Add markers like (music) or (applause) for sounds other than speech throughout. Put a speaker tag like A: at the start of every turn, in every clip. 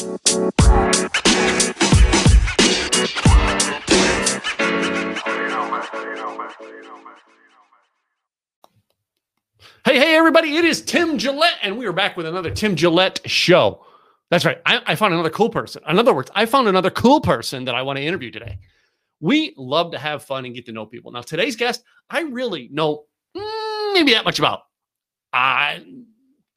A: Hey, hey, everybody, it is Tim Gillette, and we are back with another Tim Gillette show. That's right. I, I, found another cool person. In other words, I found another cool person that I want to interview today. We love to have fun and get to know people. Now, today's guest, I really know mm, maybe that much about. I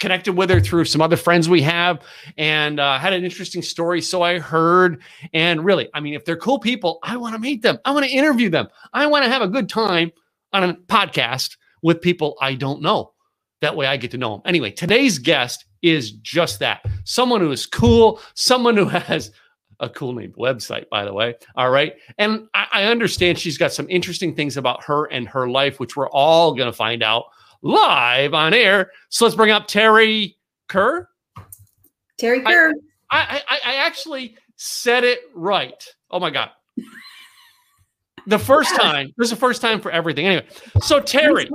A: connected with her through some other friends we have and uh, had an interesting story. So I heard. And really, I mean, if they're cool people, I want to meet them. I want to interview them. I want to have a good time on a podcast with people I don't know. That way I get to know them. Anyway, today's guest is just that someone who is cool, someone who (laughs) has a cool name website, by the way. All right. And I, I understand she's got some interesting things about her and her life, which we're all going to find out live on air. So let's bring up Terry Kerr.
B: Terry Kerr.
A: I, I, I actually said it right. Oh my God. The first time. This is the first time for everything. Anyway, so Terry,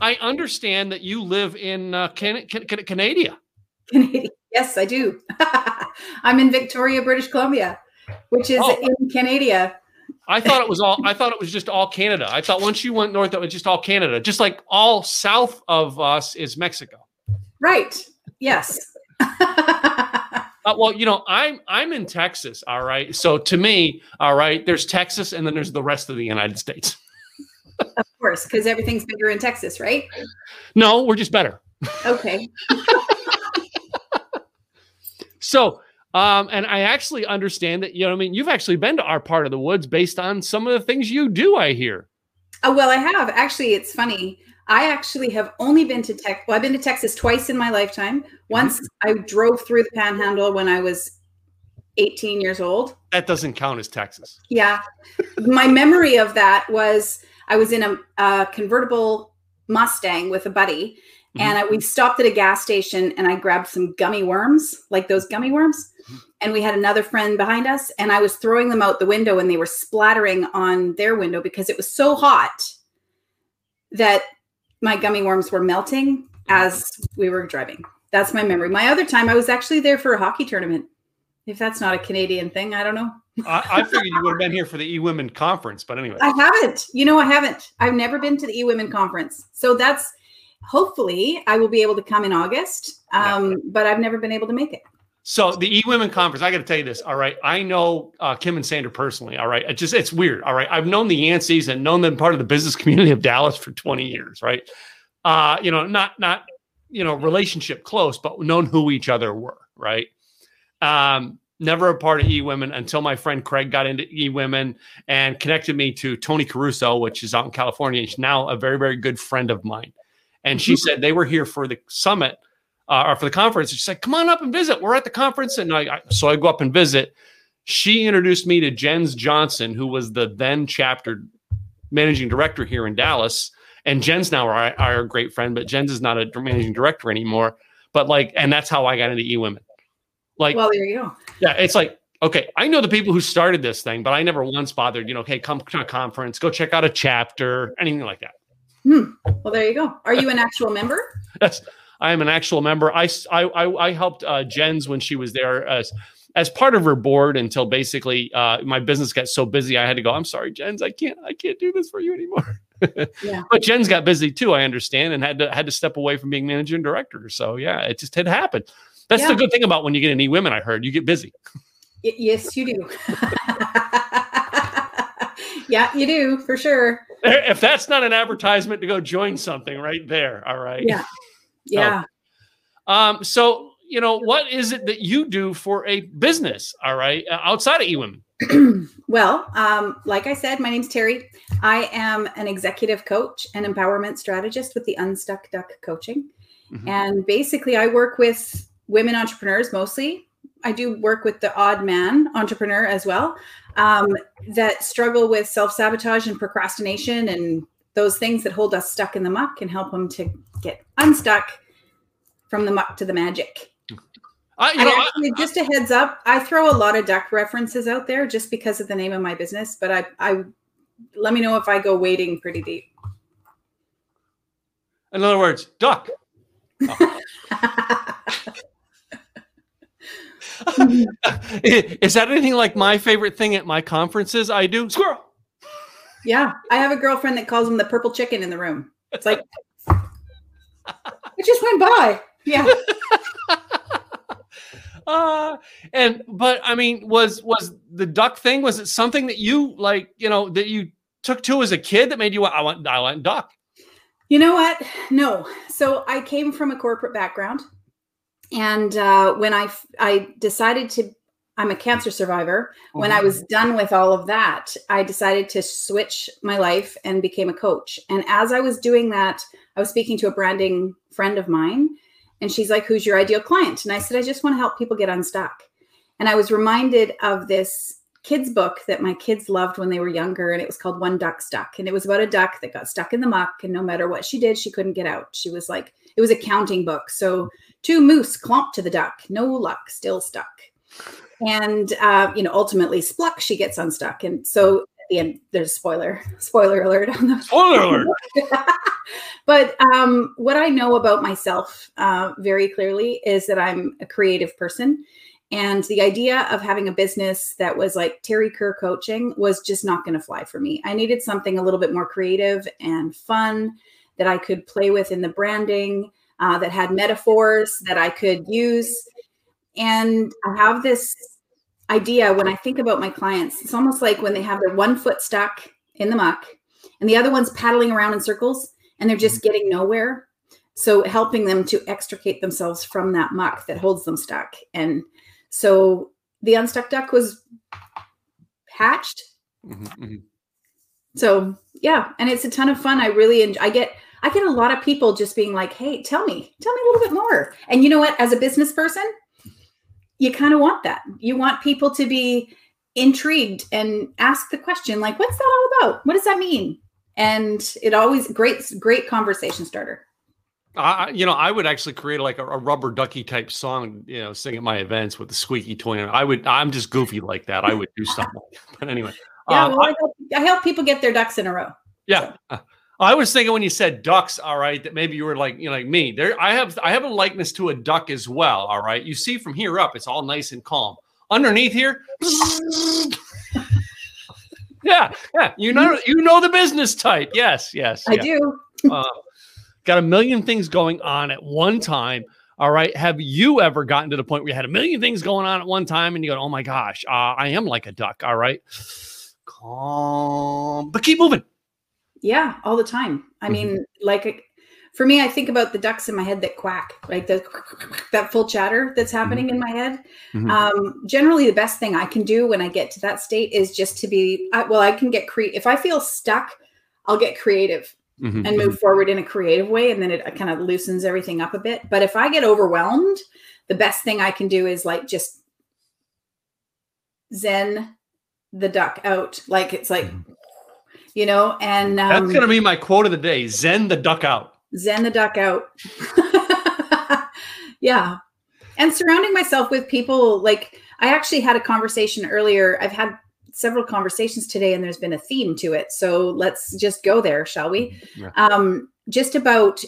A: I understand that you live in uh, Can- Can- Can- Canada.
B: Canada. Yes, I do. (laughs) I'm in Victoria, British Columbia, which is oh. in Canada.
A: I thought it was all. I thought it was just all Canada. I thought once you went north, it was just all Canada. Just like all south of us is Mexico.
B: Right. Yes. (laughs)
A: uh, well, you know, I'm I'm in Texas. All right. So to me, all right, there's Texas, and then there's the rest of the United States. (laughs)
B: of course, because everything's bigger in Texas, right?
A: No, we're just better.
B: Okay. (laughs)
A: so um, and I actually understand that, you know, I mean, you've actually been to our part of the woods based on some of the things you do, I hear.
B: Oh, well, I have. Actually, it's funny. I actually have only been to Texas. Well, I've been to Texas twice in my lifetime. Once mm-hmm. I drove through the panhandle when I was 18 years old.
A: That doesn't count as Texas.
B: Yeah. my memory of that was I was in a, a convertible Mustang with a buddy, mm-hmm. and I, we stopped at a gas station and I grabbed some gummy worms, like those gummy worms. And we had another friend behind us and i was throwing them out the window and they were splattering on their window because it was so hot that my gummy worms were melting as we were driving. That's my memory. My other time i was actually there for a hockey tournament. If that's not a canadian thing i don't know.
A: I, I figured you would have been here for the e-women conference but anyway.
B: I haven't. You know i haven't. I've never been to the e-women conference. So that's hopefully i will be able to come in august um, yeah. but i've never been able to make it
A: so the E Women Conference, I got to tell you this. All right, I know uh, Kym and Sandra personally. All right, it just it's weird. All right, I've known the Yanceys and known them part of the business community of Dallas for twenty years. Right, uh, you know, not not you know relationship close, but known who each other were. Right. Um, never a part of E Women until my friend Craig got into E Women and connected me to Toni Caruso, which is out in California. She's now a very very good friend of mine, and she said they were here for the summit uh, or for the conference. She said, "Come on up and visit. We're at the conference." And I, I, so I go up and visit. She introduced me to Jens Johnson, who was the then chapter managing director here in Dallas. And Jens now are our great friend, but Jens is not a managing director anymore. But like, and that's how I got into E Women. Like,
B: well, there you go.
A: Yeah, it's like okay, I know the people who started this thing, but I never once bothered, you know, hey, come to a conference, go check out a chapter, anything like that.
B: Hmm. Well, there you go. Are you an actual member? (laughs)
A: That's I am an actual member. I I I helped uh, Jens when she was there as as part of her board until basically uh, my business got so busy I had to go. I'm sorry, Jens, I can't I can't do this for you anymore. (laughs) yeah. But Jens got busy too, I understand, and had to had to step away from being managing director. So yeah, it just had happened. That's yeah. the good thing about when you get any women. I heard you get busy.
B: yes, you do. (laughs) yeah, you do for sure.
A: If that's not an advertisement to go join something, right there. All right.
B: Yeah. (laughs) Yeah.
A: Oh. Um, so, you know, what is it that you do for a business? All right. Uh, outside of eWomen? (clears throat)
B: well, um, like I said, my name's Terry. I am an executive coach and empowerment strategist with the Unstuck Duck Coaching. Mm-hmm. And basically, I work with women entrepreneurs mostly. I do work with the odd man entrepreneur as well um, that struggle with self sabotage and procrastination and those things that hold us stuck in the muck and help them to get unstuck from the muck to the magic. Uh, you know, actually, I, just a heads up, I throw a lot of duck references out there just because of the name of my business, but I, I let me know if I go wading pretty deep.
A: In other words, duck. Oh. (laughs) (laughs) (laughs) Is that anything like my favorite thing at my conferences? I do squirrel.
B: Yeah, I have a girlfriend that calls him the purple chicken in the room. It's like (laughs) it just went by. Yeah. (laughs)
A: uh and but I mean, was was the duck thing? Was it something that you like? You know that you took to as a kid that made you I want I want duck.
B: You know what? No. So I came from a corporate background, and uh, when I I decided to, I'm a cancer survivor. Mm-hmm. When I was done with all of that, I decided to switch my life and became a coach. And as I was doing that, I was speaking to a branding friend of mine, and she's like, "Who's your ideal client?" And I said, "I just want to help people get unstuck." And I was reminded of this kids book that my kids loved when they were younger and it was called one duck stuck and it was about a duck that got stuck in the muck and no matter what she did she couldn't get out she was like it was a counting book. So two moose clomped to the duck no luck still stuck. And uh, you know ultimately spluck she gets unstuck. And so at the end there's a spoiler (laughs) spoiler alert on the
A: spoiler alert! (laughs)
B: But um, what i know about myself uh, very clearly is that i'm a creative person. And the idea of having a business that was like Terry Kerr coaching was just not going to fly for me. I needed something a little bit more creative and fun that I could play with in the branding, uh, that had metaphors that I could use. And I have this idea when I think about my clients, it's almost like when they have their one foot stuck in the muck and the other one's paddling around in circles and they're just getting nowhere. So helping them to extricate themselves from that muck that holds them stuck. And so the unstuck duck was hatched. Mm-hmm, mm-hmm. So yeah, and it's a ton of fun. I really enjoy. I get I get a lot of people just being like, "Hey, tell me, tell me a little bit more." And you know what? As a business person, you kind of want that. You want people to be intrigued and ask the question, like, "What's that all about? What does that mean?" And it always great great conversation starter.
A: I, you know, I would actually create like a, a, rubber ducky type song, you know, sing at my events with the squeaky toy. I would, I'm just goofy like that. I would do something. but anyway, (laughs)
B: yeah, um, well, I, help, I, help, people get their ducks in a row.
A: Yeah. So. I was thinking when you said ducks, all right, that maybe you were like, you know, like me. There, I have, I have a likeness to a duck as well. All right, you see from here up, it's all nice and calm. Underneath here, (laughs) yeah, yeah, you know, you know the business type. Yes, yes,
B: I yeah. do. Uh,
A: got a million things going on at one time. All right. Have you ever gotten to the point where you had a million things going on at one time and you go, oh my gosh, uh, I am like a duck. All right. Calm, but keep moving.
B: Yeah, all the time. I mm-hmm. mean, like for me, I think about the ducks in my head that quack, like the (laughs) that full chatter that's happening mm-hmm. in my head. Mm-hmm. Um, generally, the best thing I can do when I get to that state is just to be well. I can get creative. If I feel stuck, I'll get creative mm-hmm. and move mm-hmm. forward in a creative way and then it kind of loosens everything up a bit but if i get overwhelmed the best thing i can do is like just zen the duck out like it's like mm-hmm. You know and
A: um, that's gonna be my quote of the day zen the duck out
B: zen the duck out (laughs) yeah and surrounding myself with people like i actually had a conversation earlier i've had several conversations today and there's been a theme to it. So let's just go there, shall we? Yeah. Um, just about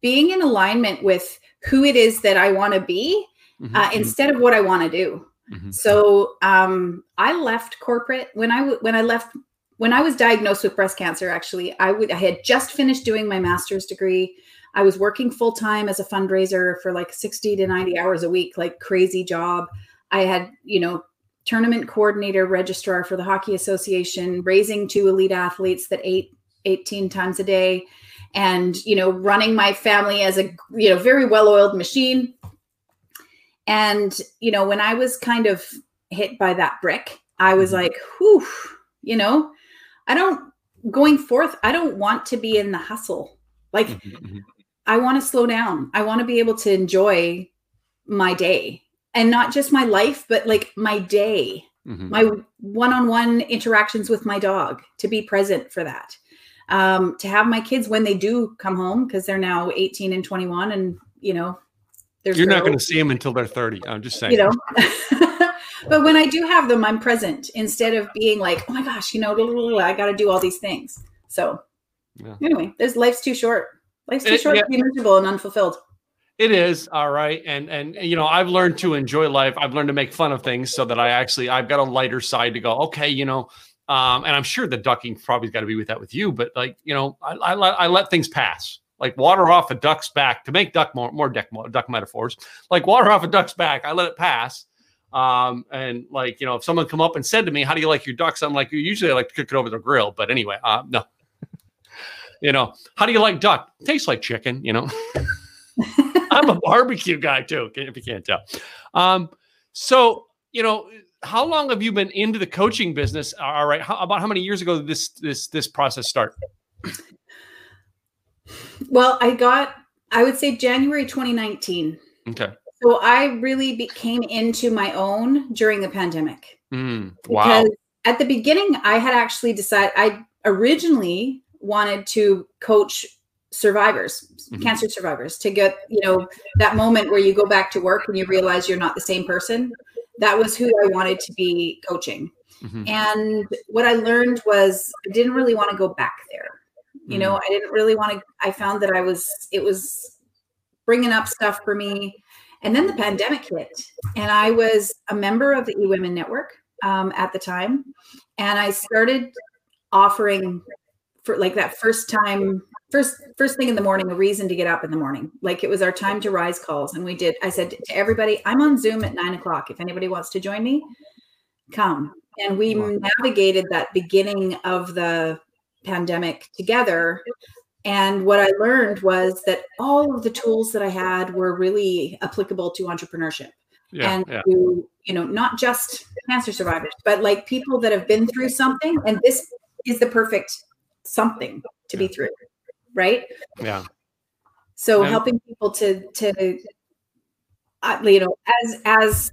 B: being in alignment with who it is that I want to be mm-hmm. uh, instead of what I want to do. Mm-hmm. So um, I left corporate when I w- when I left when I was diagnosed with breast cancer. Actually, I would I had just finished doing my master's degree. I was working full time as a fundraiser for like sixty to ninety hours a week, like crazy job. I had you know tournament coordinator, registrar for the Hockey Association, raising two elite athletes that ate 18 times a day, and you know, running my family as a you know very well-oiled machine. And you know, when I was kind of hit by that brick, I was mm-hmm. like, whew, you know, I don't going forth, I don't want to be in the hustle. Like mm-hmm, mm-hmm. I want to slow down. I want to be able to enjoy my day and not just my life, but like my day, mm-hmm. my one on one interactions with my dog, to be present for that. Um, to have my kids when they do come home, because they're now 18 and 21, and you know, there's
A: you're not going to see them until they're 30. I'm just saying.
B: You know, (laughs) but when I do have them, I'm present instead of being like, oh my gosh, you know, I got to do all these things. So, yeah. anyway, there's life's too short. Life's too it, short yeah. to be miserable and unfulfilled
A: It is all right, and and you know I've learned to enjoy life. I've learned to make fun of things so that I actually I've got a lighter side to go. Okay, you know, um, and I'm sure the ducking probably's got to be with that with you, but like you know I, I, I let things pass like water off a duck's back to make duck more more duck, duck metaphors like water off a duck's back i let it pass um, and like you know if someone come up and said to me how do you like your ducks? I'm like usually i like to cook it over the grill but anyway uh, no. (laughs) You know how do you like duck? Tastes like chicken you know? (laughs) I'm a barbecue guy too if you can't tell. Um, so you know how long have you been into the coaching business? All right how, about how many years ago did this this this process start?
B: Well, I got, I would say January 2019.
A: Okay.
B: So I really became into my own during the pandemic.
A: Mm, wow. Because
B: at the beginning, I had actually decided, I originally wanted to coach survivors, mm-hmm. cancer survivors, to get, you know, that moment where you go back to work and you realize you're not the same person. That was who I wanted to be coaching. Mm-hmm. And what I learned was I didn't really want to go back there. You know, mm. I didn't really want to, I found that I was, it was bringing up stuff for me. And then the pandemic hit, and I was a member of the E Women Network um, at the time. And I started offering for like that first time first first thing in the morning a reason to get up in the morning like it was our time to rise calls and we did i said to everybody i'm on zoom at nine o'clock if anybody wants to join me come and we navigated that beginning of the pandemic together. And what I learned was that all of the tools that I had were really applicable to entrepreneurship. Yeah, and yeah. to, you know, not just cancer survivors, but like people that have been through something. And this is the perfect something to be through. Right.
A: Yeah.
B: So and- helping people to, to, uh, you know, as, as,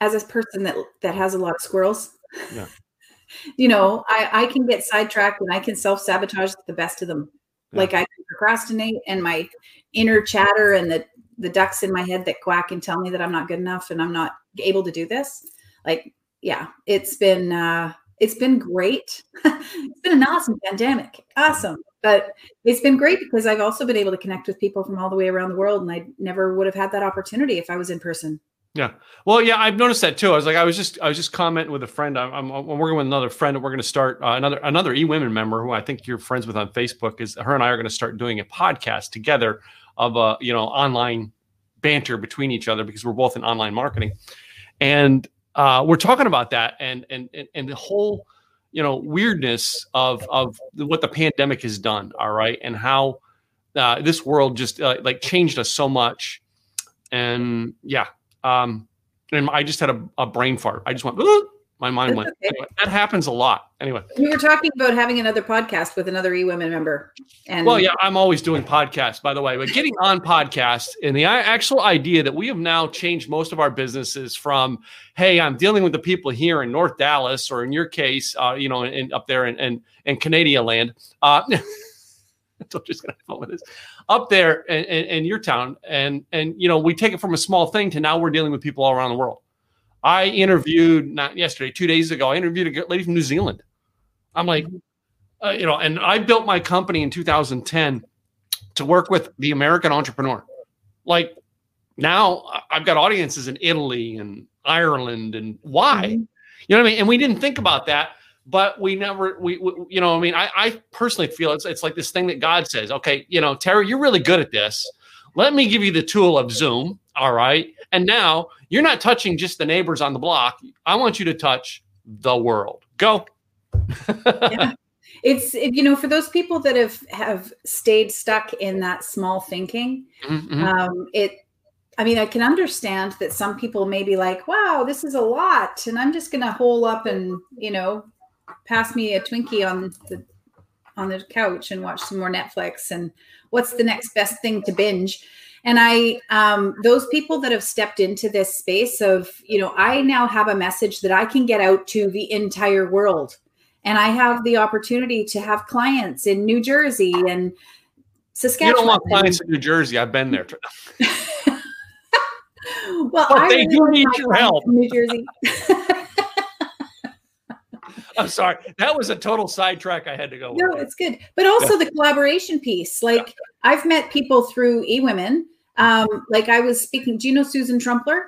B: as a person that, that has a lot of squirrels,
A: yeah (laughs)
B: you know, I, I can get sidetracked and I can self sabotage the best of them. Like I procrastinate and my inner chatter and the, the ducks in my head that quack and tell me that I'm not good enough and I'm not able to do this. Like, yeah, it's been, uh, it's been great. (laughs) it's been an awesome pandemic. Awesome. But it's been great because I've also been able to connect with people from all the way around the world. And I never would have had that opportunity if I was in person.
A: Yeah. Well, yeah, I've noticed that too. I was like, I was just, I was just commenting with a friend. I'm, I'm, I'm working with another friend, and we're going to start uh, another another e women member who I think you're friends with on Facebook. Is her and I are going to start doing a podcast together of a you know online banter between each other because we're both in online marketing, and uh, we're talking about that and and and, and the whole you know weirdness of of what the pandemic has done. All right, and how uh, this world just uh, like changed us so much, and yeah, um, and I just had a, a brain fart. I just went, my mind went. Okay. Anyway, that happens a lot. Anyway,
B: we were talking about having another podcast with another E Women member. And
A: well, yeah, I'm always doing podcasts, by the way. But getting on podcasts and the actual idea that we have now changed most of our businesses from, hey, I'm dealing with the people here in North Dallas, or in your case, uh, you know, in, up there in in, in Canadian land. Uh, (laughs) (laughs) I'm just gonna have fun with this up there in, in, in, your town, and and you know we take it from a small thing to now we're dealing with people all around the world. I interviewed not yesterday, two days ago. I interviewed a lady from New Zealand. I'm like, uh, you know, and I built my company in 2010 to work with the American entrepreneur. Like now, I've got audiences in Italy and Ireland, and why? Mm-hmm. You know what I mean? And we didn't think about that but we never we, we, you know i mean I, I personally feel it's, it's like this thing that god says okay you know terry you're really good at this let me give you the tool of zoom all right and now you're not touching just the neighbors on the block i want you to touch the world go (laughs)
B: yeah. it's you know for those people that have have stayed stuck in that small thinking mm-hmm. um it I mean, I can understand that some people may be like, wow, this is a lot. And I'm just going to hole up and, you know, pass me a Twinkie on the on the couch and watch some more Netflix and what's the next best thing to binge. And I, um, those people that have stepped into this space of, you know, I now have a message that I can get out to the entire world. And I have the opportunity to have clients in New Jersey and Saskatchewan.
A: You don't want clients in New Jersey. I've been there. (laughs)
B: well, I
A: they really do need your help.
B: New Jersey. (laughs)
A: I'm sorry. That was a total sidetrack I had to go.
B: No, it's good. But also the collaboration piece. Like. I've met people through eWomen Um, like I was speaking, do you know Susan Trumpler?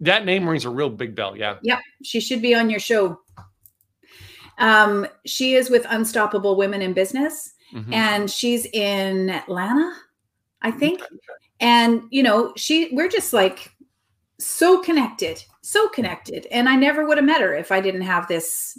A: That name rings a real big bell. Yeah.
B: Yep. She should be on your show. Um, she is with Unstoppable Women in Business
A: Mhm.
B: and she's in Atlanta, I think. And you know, she we're just like so connected, so connected. And I never would have met her if I didn't have this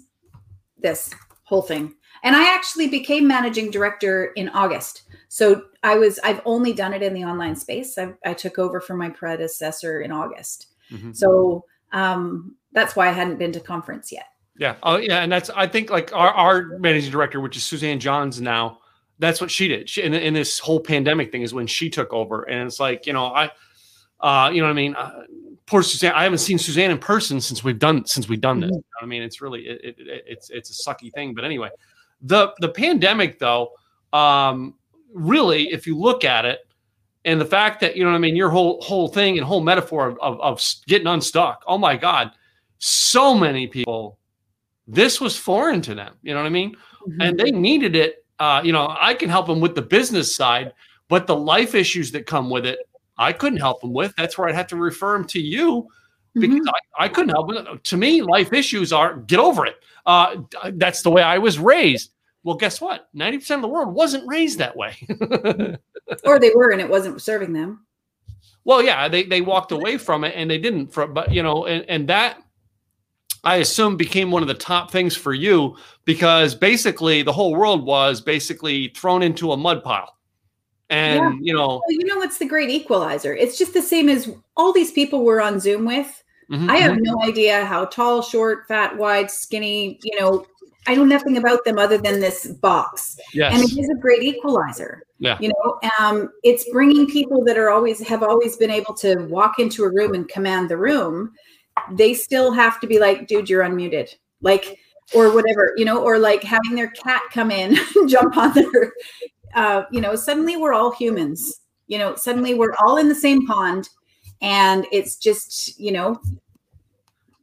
B: this whole thing. And I actually became managing director in August. So I was I've only done it in the online space. I, I took over from my predecessor in August.
A: Mhm.
B: So um, that's why I hadn't been to conference yet.
A: Yeah. Oh, yeah. And that's I think like our, our managing director, which is Suzanne Johns now. That's what she did. She, in, in this whole pandemic thing is when she took over, and it's like you know I, uh, you know what I mean. Uh, poor Suzanne. I haven't seen Suzanne in person since we've done since we've done this.
B: Mhm.
A: What I mean, it's really it, it, it- it's it's a sucky thing. But anyway, the the pandemic though, um, really, if you look at it, and the fact that you know what I mean, your whole whole thing and whole metaphor of, of, of getting unstuck. Oh my God, so many people this was foreign to them you know what i mean and they needed it uh, you know i can help them with the business side but the life issues that come with it i couldn't help them with that's where i'd have to refer them to you because
B: Mhm.
A: I, I couldn't help it to me life issues are get over it uh, that's the way i was raised well guess what 90% of the world wasn't raised that way (laughs)
B: or they were and it wasn't serving them.
A: Well, yeah, they they walked away from it and they didn't. For, but you know, and, and that I assume became one of the top things for you because basically the whole world was basically thrown into a mud pile, and
B: Yeah.
A: you know,
B: Well, you know what's the great equalizer? It's just the same as all these people we're on Zoom with.
A: mhm,
B: I have
A: mhm.
B: no idea how tall, short, fat, wide, skinny, you know, I know nothing about them other than this box.
A: yes,
B: And it is a great equalizer.
A: Yeah.
B: You know, um, it's bringing people that are always have always been able to walk into a room and command the room. They still have to be like, dude, you're unmuted. Like, or whatever, you know, or like having their cat come in, (laughs) jump on their, uh, you know, suddenly we're all humans. You know, suddenly we're all in the same pond. And it's just, you know,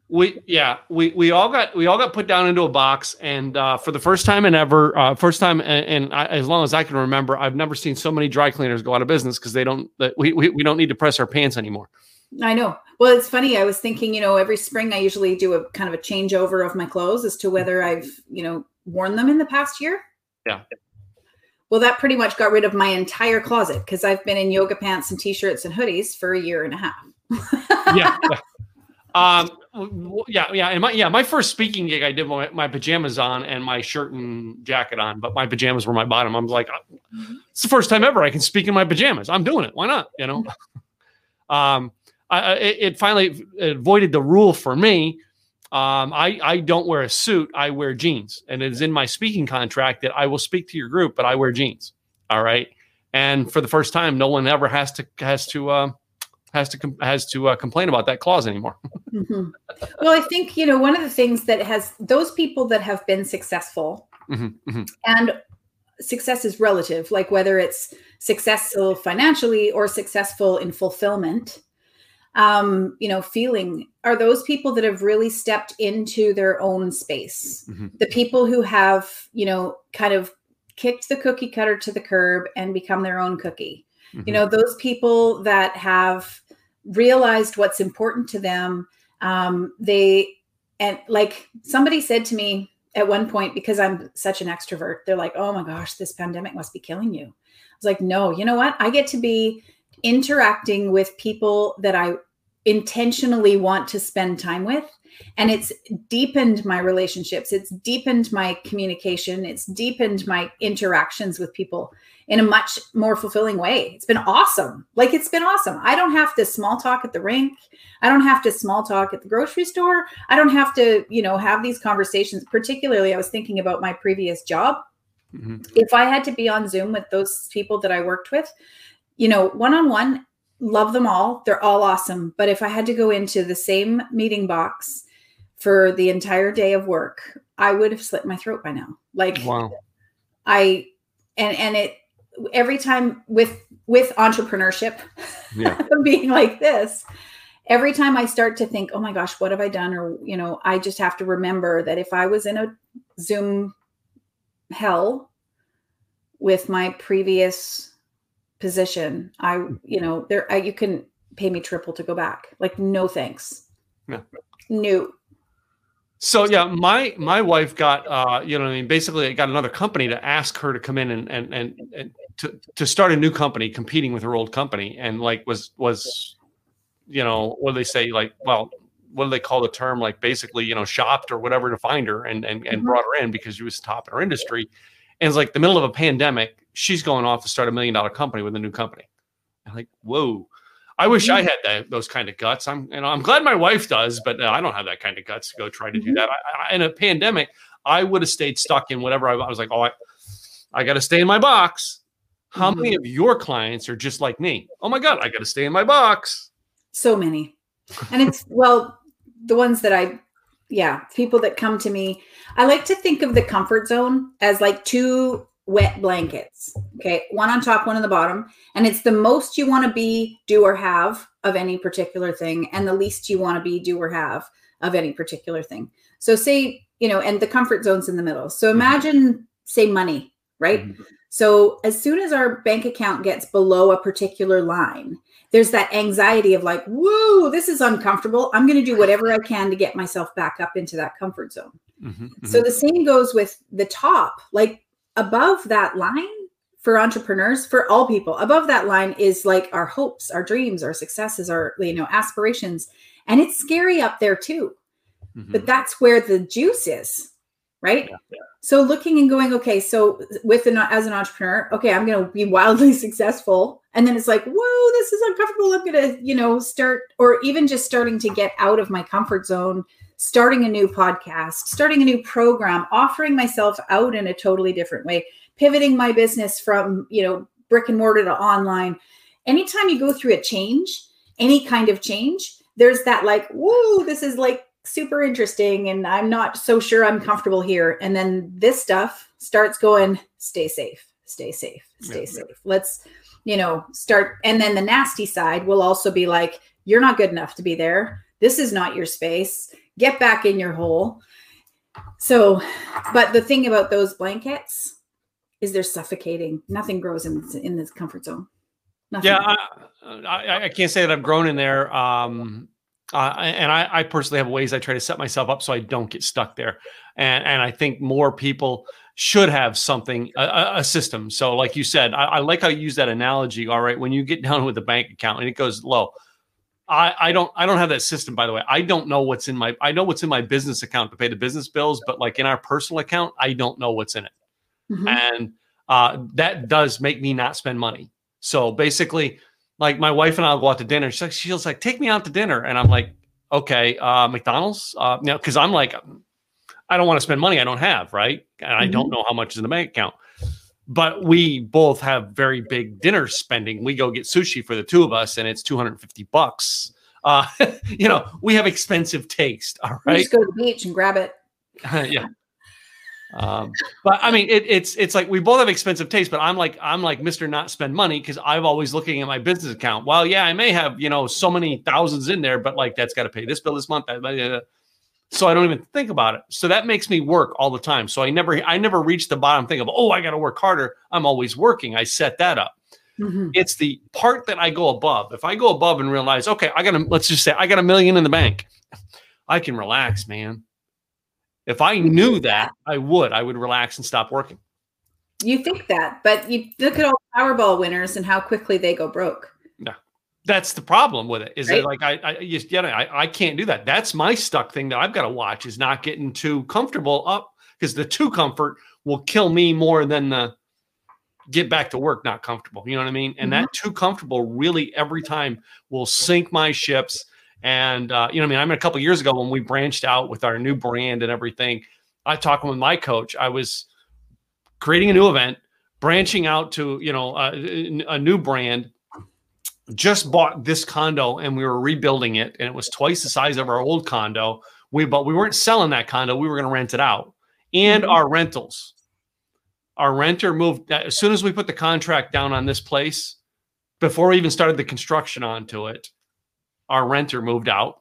A: we yeah we we all got we all got put down into a box and uh, for the first time and ever uh, first time and, and I, as long as i can remember i've never seen so many dry cleaners go out of business because they don't that we, we we don't need to press our pants anymore
B: I know. Well, it's funny. I was thinking, you know, every spring I usually do a kind of a changeover of my clothes as to whether I've, you know, worn them in the past year.
A: Yeah.
B: Well, that pretty much got rid of my entire closet because I've been in yoga pants and t-shirts and hoodies for a year and a half.
A: yeah. (laughs) yeah. Um. Yeah. Yeah. And my yeah my first speaking gig, I did my, my pajamas on and my shirt and jacket on, but my pajamas were my bottom. I'm like,
B: Mm-hmm.
A: it's the first time ever I can speak in my pajamas. I'm doing it. Why not? You know. (laughs) um. I, I it, it finally avoided the rule for me. Um, I, I don't wear a suit. I wear jeans, and it is in my speaking contract that I will speak to your group, but I wear jeans. All right. And for the first time, no one ever has to has to uh, has to has to uh, complain about that clause anymore. (laughs)
B: Mhm. Well, I think, you know, one of the things that has those people that have been successful
A: Mhm, mhm.
B: and success is relative, like whether it's successful financially or successful in fulfillment. Um, you know, feeling are those people that have really stepped into their own space.
A: Mhm.
B: The people who have, you know, kind of kicked the cookie cutter to the curb and become their own cookie. You
A: Mhm.
B: know, those people that have realized what's important to them. Um, they and like somebody said to me at one point because I'm such an extrovert, they're like, "Oh my gosh, this pandemic must be killing you." I was like, "No, you know what? I get to be interacting with people that I intentionally want to spend time with." And it's deepened my relationships. It's deepened my communication. It's deepened my interactions with people in a much more fulfilling way. It's been awesome. Like it's been awesome. I don't have to small talk at the rink. I don't have to small talk at the grocery store. I don't have to, you know, have these conversations. Particularly, I was thinking about my previous job.
A: Mhm.
B: If I had to be on Zoom with those people that I worked with, you know, one on one, love them all. They're all awesome. But if I had to go into the same meeting box for the entire day of work, I would have slit my throat by now. Like,
A: Wow.
B: I and and it every time with with entrepreneurship
A: Yeah. (laughs)
B: being like this every time i start to think oh my gosh what have i done or you know i just have to remember that if i was in a zoom hell with my previous position, I, you know, there, I, you can pay me triple to go back. Like, no thanks.
A: Yeah.
B: No.
A: So yeah, my my wife got uh, you know, I mean, basically got another company to ask her to come in and and and, and to to start a new company competing with her old company, and like was was, you know, what do they say? Like, well, what do they call the term? Like basically, you know, shopped or whatever to find her and and, and
B: Mhm.
A: brought her in because she was top in her industry. And it's like the middle of a pandemic, she's going off to start a million dollar company with a new company. I'm like, whoa. I wish I had that, those kind of guts. I'm, you know, I'm glad my wife does, but uh, I don't have that kind of guts to go try to do
B: Mhm.
A: that. I, I, in a pandemic, I would have stayed stuck in whatever I, I was like. Oh, I, I got to stay in my box. How many of your clients are just like me? Oh my god, I got to stay in my box.
B: So many. And it's, well, the ones that I, yeah, people that come to me, I like to think of the comfort zone as like two wet blankets. Okay. One on top, one on the bottom. And it's the most you want to be, do, or have of any particular thing, and the least you want to be, do, or have of any particular thing. So, say, you know, and the comfort zone's in the middle. So, imagine, say, money, right?
A: Mhm.
B: So as soon as our bank account gets below a particular line, there's that anxiety of like, whoa, this is uncomfortable. I'm going to do whatever I can to get myself back up into that comfort zone.
A: Mhm,
B: So the same goes with the top, like above that line for entrepreneurs, for all people, above that line is like our hopes, our dreams, our successes, our, you know, aspirations. And it's scary up there too
A: mhm,
B: but that's where the juice is right
A: Yeah,
B: so looking and going okay so with an as an entrepreneur okay i'm going to be wildly (laughs) successful and then it's like whoa this is uncomfortable i'm to you know start or even just starting to get out of my comfort zone starting a new podcast starting a new program offering myself out in a totally different way pivoting my business from you know brick and mortar to online anytime you go through a change any kind of change there's that like whoa this is like super interesting and I'm not so sure I'm comfortable here. And then this stuff starts going, stay safe, stay safe, stay
A: Yeah.
B: safe. Let's, you know, start. And then the nasty side will also be like, you're not good enough to be there. This is not your space. Get back in your hole. So, but the thing about those blankets is they're suffocating. Nothing grows in this, in this comfort zone. Nothing.
A: Yeah, I, I, I can't say that I've grown in there. Um, uh, and I, I personally have ways I try to set myself up so I don't get stuck there. And and I think more people should have something a- a, a system. So like you said, I, I like how you use that analogy. All right, when you get down with the bank account and it goes low. I, I don't I don't have that system by the way. I don't know what's in my I know what's in my business account to pay the business bills, but like in our personal account, I don't know what's in it
B: Mhm.
A: and uh, that does make me not spend money. So basically, like my wife and I'll go out to dinner. She's like, she's like, take me out to dinner, and I'm like, okay, uh, McDonald's, uh, you know, because I'm like, I don't want to spend money I don't have, right? And I don't know how much is in the bank account. But we both have very big dinner spending. We go get sushi for the two of us, and it's 250 bucks. Uh, (laughs) you know, we have expensive taste. All
B: You. Just go to the beach and grab it. (laughs)
A: yeah. Um, but I mean, it, it's it's like we both have expensive taste, but I'm like I'm like Mister Not Spend Money because I'm always looking at my business account. Well, yeah, I may have you know so many thousands in there, but like that's got to pay this bill this month. So I don't even think about it. So that makes me work all the time. So I never I never reach the bottom. Think of oh I got to work harder. I'm always working. I set that up.
B: Mhm.
A: It's the part that I go above. If I go above and realize okay I got to let's just say I got a million in the bank, I can relax, man. If I knew that, I would. I would relax and stop working.
B: You think that, but you look at all the Powerball winners and how quickly they go broke.
A: That's the problem with it. Is
B: Right.
A: that like I I just yeah I, I can't do that. That's my stuck thing that I've got to watch is not getting too comfortable up because the too comfort will kill me more than the get back to work not comfortable. You know what I mean? And that mm-hmm. too comfortable really every time will sink my ships. And uh, you know I mean? I mean a couple of years ago when we branched out with our new brand and everything, I talked with my coach. I was creating a new event, branching out to you know uh, a new brand just bought this condo and we were rebuilding it and it was twice the size of our old condo we but we weren't selling that condo we were going to rent it out and
B: Mhm.
A: our rentals our renter moved as soon as we put the contract down on this place before we even started the construction onto it our renter moved out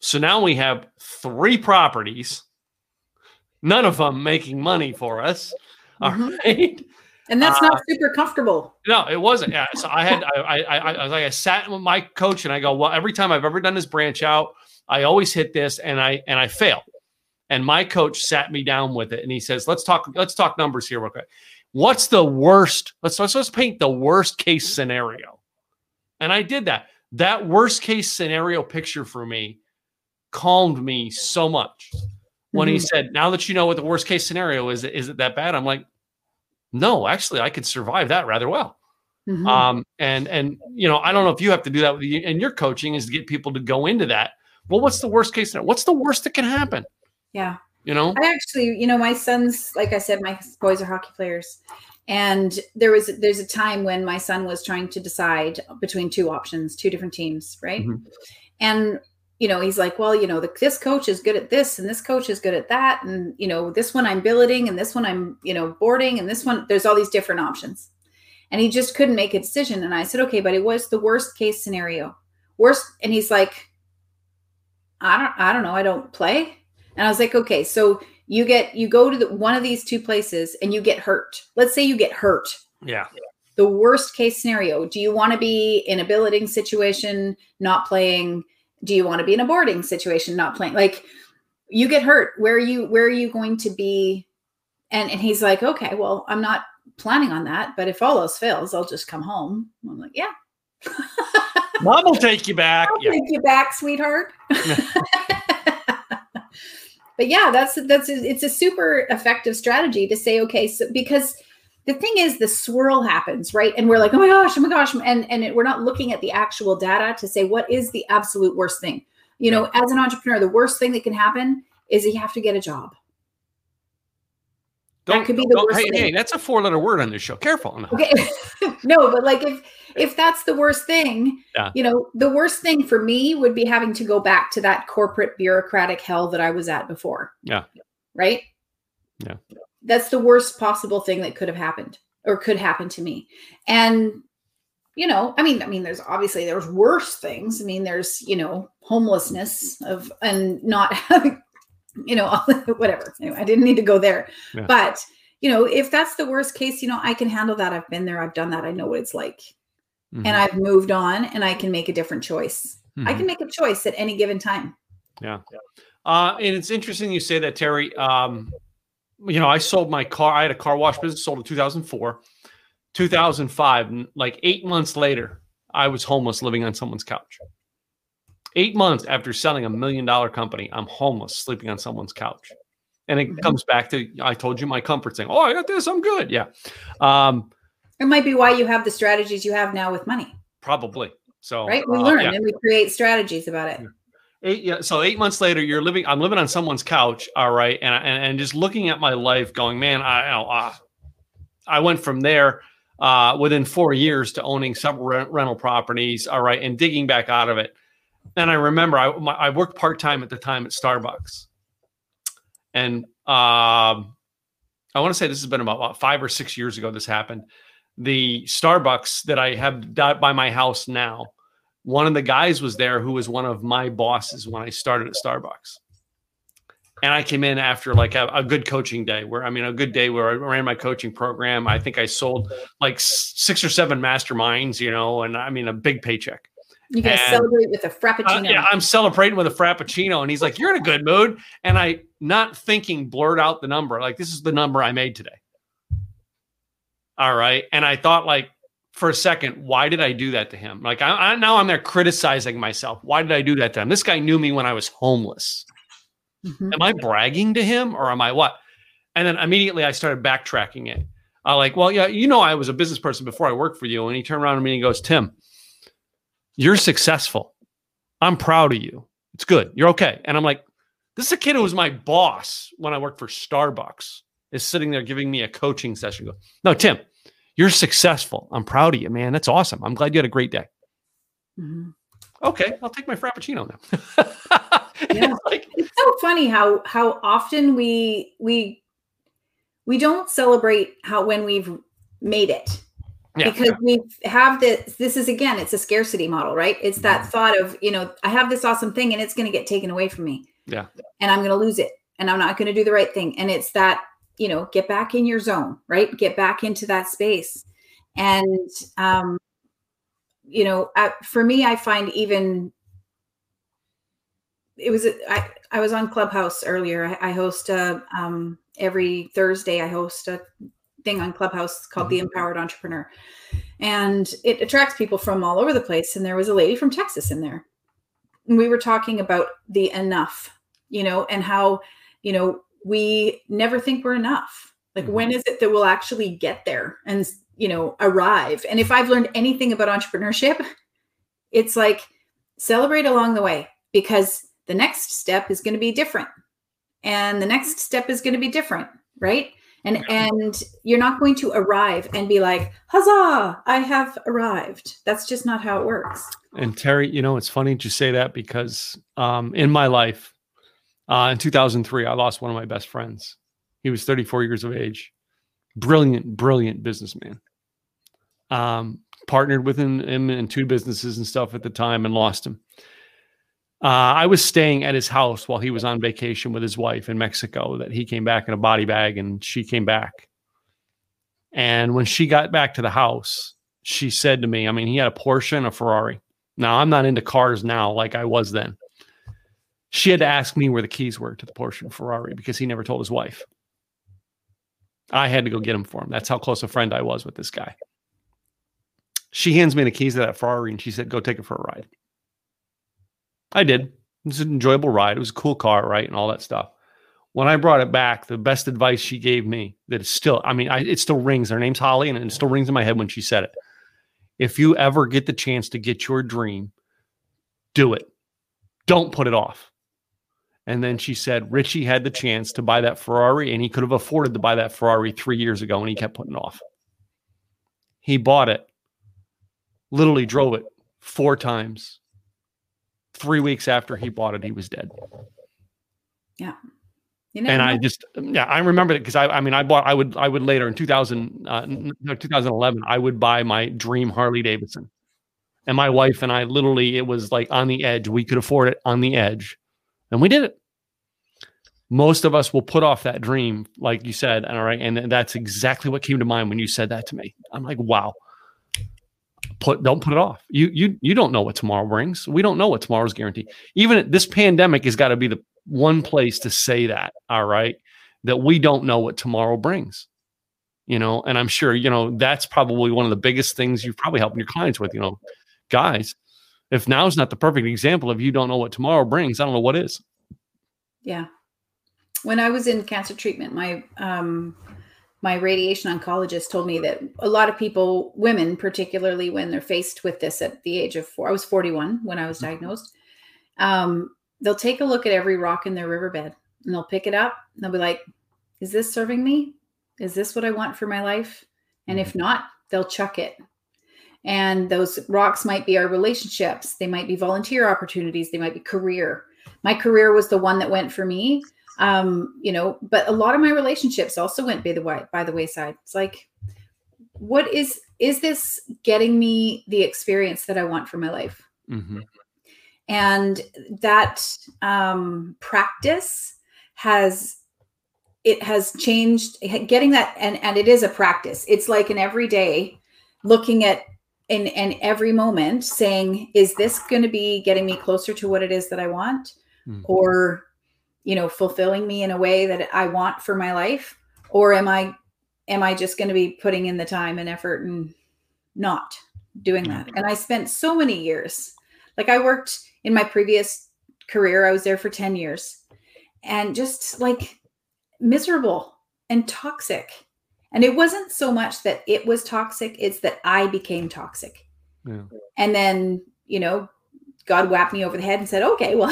A: so now we have three properties none of them making money for us all
B: Mhm.
A: right
B: And that's not uh, super comfortable.
A: No, it wasn't. Yeah. So I had, I, I, I, I, like, I sat with my coach and I go, well, every time I've ever done this branch out, I always hit this and I, and I fail. And my coach sat me down with it and he says, let's talk, let's talk numbers here real quick. What's the worst? Let's, let's, let's paint the worst case scenario. And I did that. That worst case scenario picture for me calmed me so much when mm-hmm. he said, now that you know what the worst case scenario is, is it that bad? I'm like, no, actually, I could survive that rather well. Mm-hmm. Um, and and you know, I don't know if you have to do that with you and your coaching is to get people to go into that. Well, what's the worst case scenario? What's the worst that can happen?
B: Yeah.
A: You know,
B: I actually, you know, my sons, like I said, my boys are hockey players. And there was there's a time when my son was trying to decide between two options, two different teams, right? Mm-hmm. And you know, he's like, well, you know, the, this coach is good at this and this coach is good at that. And, you know, this one I'm billeting and this one I'm, you know, boarding and this one, there's all these different options. And he just couldn't make a decision. And I said, okay, but it was the worst case scenario. Worst. And he's like, I don't, I don't know. I don't play. And I was like, okay, so you get, you go to the, one of these two places and you get hurt. Let's say you get hurt.
A: Yeah.
B: The worst case scenario. Do you want to be in a billeting situation, not playing? do you want to be in a boarding situation not playing like you get hurt where are you where are you going to be and and he's like okay well i'm not planning on that but if all else fails i'll just come home i'm like yeah
A: mom will take you back
B: I'll yeah. take you back sweetheart (laughs) (laughs) but yeah that's that's it's a super effective strategy to say okay so because the thing is the swirl happens right? And we're like oh my gosh oh my gosh and and it, we're not looking at the actual data to say what is the absolute worst thing. You know as an entrepreneur the worst thing that can happen is you have to get a job
A: that could be the worst hey, thing. hey that's a four letter word on this show careful
B: okay (laughs) no but like if if that's the worst thing yeah. you know the worst thing for me would be having to go back to that corporate bureaucratic hell that i was at before
A: yeah
B: right
A: yeah
B: that's the worst possible thing that could have happened or could happen to me. And you know, I mean, I mean, there's obviously there's worse things. I mean, there's you know homelessness of and not (laughs) having, you know, (laughs) whatever. Anyway, I didn't need to go there, yeah. but you know, if that's the worst case, you know, I can handle that. I've been there. I've done that. I know what it's like, mm-hmm. and I've moved on, and I can make a different choice. Mm-hmm. I can make a choice at any given time.
A: Yeah. Uh, and it's interesting you say that, Terry. Um, you know, I sold my car. I had a car wash business, sold in 2004. 2005, like eight months later, I was homeless living on someone's couch. Eight months after selling a million dollar company, I'm homeless, sleeping on someone's couch. And it mm-hmm. comes back to I told you my comfort saying, Oh, I got this, I'm good. Yeah. Um,
B: it might be why you have the strategies you have now with money.
A: Probably. So
B: right, we uh, learn yeah. and we create strategies about it.
A: Yeah eight yeah so eight months later you're living i'm living on someone's couch all right and and, and just looking at my life going man i know, uh, i went from there uh, within four years to owning several rental properties all right and digging back out of it and i remember i, my, I worked part-time at the time at starbucks and um, i want to say this has been about, about five or six years ago this happened the starbucks that i have by my house now one of the guys was there who was one of my bosses when I started at Starbucks. And I came in after like a, a, good coaching day where, I mean, a good day where I ran my coaching program. I think I sold like six or seven masterminds, you know, and I mean, a big paycheck.
B: You guys and, celebrate with a frappuccino.
A: Uh, yeah, I'm celebrating with a frappuccino. And he's like, You're in a good mood. And I, not thinking, blurred out the number. Like, this is the number I made today. All right. And I thought, like, for a second, why did I do that to him? Like I, I, now I'm there criticizing myself. Why did I do that to him? This guy knew me when I was homeless. Mm-hmm. Am I bragging to him or am I what? And then immediately I started backtracking it. I like, well, yeah, you know, I was a business person before I worked for you. And he turned around to me and goes, Tim, you're successful. I'm proud of you. It's good. You're okay. And I'm like, this is a kid who was my boss when I worked for Starbucks, is sitting there giving me a coaching session. Go, no, Tim, you're successful. I'm proud of you, man. That's awesome. I'm glad you had a great day. Mm-hmm. Okay, I'll take my frappuccino now. (laughs)
B: yeah. (laughs) like, it's so funny how how often we we we don't celebrate how when we've made it yeah, because we have this this is again it's a scarcity model right it's that mm-hmm. thought of you know i have this awesome thing and it's going to get taken away from me
A: yeah
B: and i'm going to lose it and i'm not going to do the right thing and it's that you know, get back in your zone, right? Get back into that space. And, um, you know, for me, I find even it was I, I was on Clubhouse earlier. I, I host a um, every Thursday. I host a thing on Clubhouse called mm-hmm. the Empowered Entrepreneur, and it attracts people from all over the place. And there was a lady from Texas in there. And we were talking about the enough, you know, and how you know we never think we're enough. Like mm-hmm. when is it that we'll actually get there and you know arrive? And if I've learned anything about entrepreneurship, it's like celebrate along the way because the next step is going to be different and the next step is going to be different right and and you're not going to arrive and be like huzzah i have arrived. That's just not how it works.
A: And terry you know it's funny to say that because um, in my life uh, in 2003 i lost one of my best friends. He was 34 years of age. Brilliant brilliant businessman. Um, partnered with him in two businesses and stuff at the time and lost him uh, I was staying at his house while he was on vacation with his wife in Mexico. That he came back in a body bag and she came back. And when she got back to the house, she said to me, I mean, he had a Porsche and a Ferrari. Now, I'm not into cars now like I was then. She had to ask me where the keys were to the Porsche and Ferrari because he never told his wife. I had to go get them for him. That's how close a friend I was with this guy. She hands me the keys to that Ferrari and she said, Go take it for a ride. I did. It was an enjoyable ride. It was a cool car, right? And all that stuff. When I brought it back, the best advice she gave me that is still, I mean, I, it still rings. Her name's Holly, and it still rings in my head when she said it. If you ever get the chance to get your dream, do it. Don't put it off. And then she said, Richie had the chance to buy that Ferrari, and he could have afforded to buy that Ferrari three years ago, and he kept putting it off. He bought it, literally drove it four times, three weeks after he bought it, he was dead.
B: Yeah.
A: You know, and I just, yeah, I remember it because I, I mean, I bought, I would, I would later in 2000, uh, no, 2011, I would buy my dream Harley Davidson. And my wife and I literally, it was like on the edge. We could afford it on the edge. And we did it. Most of us will put off that dream, like you said. And all right. And that's exactly what came to mind when you said that to me. I'm like, wow put don't put it off. You you you don't know what tomorrow brings. We don't know what tomorrow's guarantee. Even this pandemic has got to be the one place to say that. All right, that we don't know what tomorrow brings. You know, and I'm sure you know that's probably one of the biggest things you've probably helping your clients with. You know, guys, if now's not the perfect example of you don't know what tomorrow brings, I don't know what is.
B: Yeah. When I was in cancer treatment, my um my radiation oncologist told me that a lot of people, women particularly, when they're faced with this at the age of four, I was 41 when I was mm-hmm. diagnosed, um, they'll take a look at every rock in their riverbed and they'll pick it up and they'll be like, is this serving me? Is this what I want for my life? And if mm-hmm. not, they'll chuck it. And those rocks might be our relationships, they might be volunteer opportunities, they might be career. My career was the one that went for me um you know but a lot of my relationships also went by the way by the wayside it's like what is is this getting me the experience that i want for my life mm-hmm. and that um practice has it has changed getting that and and it is a practice it's like an everyday looking at in in every moment saying is this going to be getting me closer to what it is that i want mm-hmm. or you know fulfilling me in a way that i want for my life? Or am i am i just going to be putting in the time and effort and not doing that? Mm-hmm. And i spent so many years like i worked in my previous career i was there for 10 years and just like miserable and toxic. And it wasn't so much that it was toxic it's that i became toxic. Yeah. and then you know god whapped me over the head and said okay well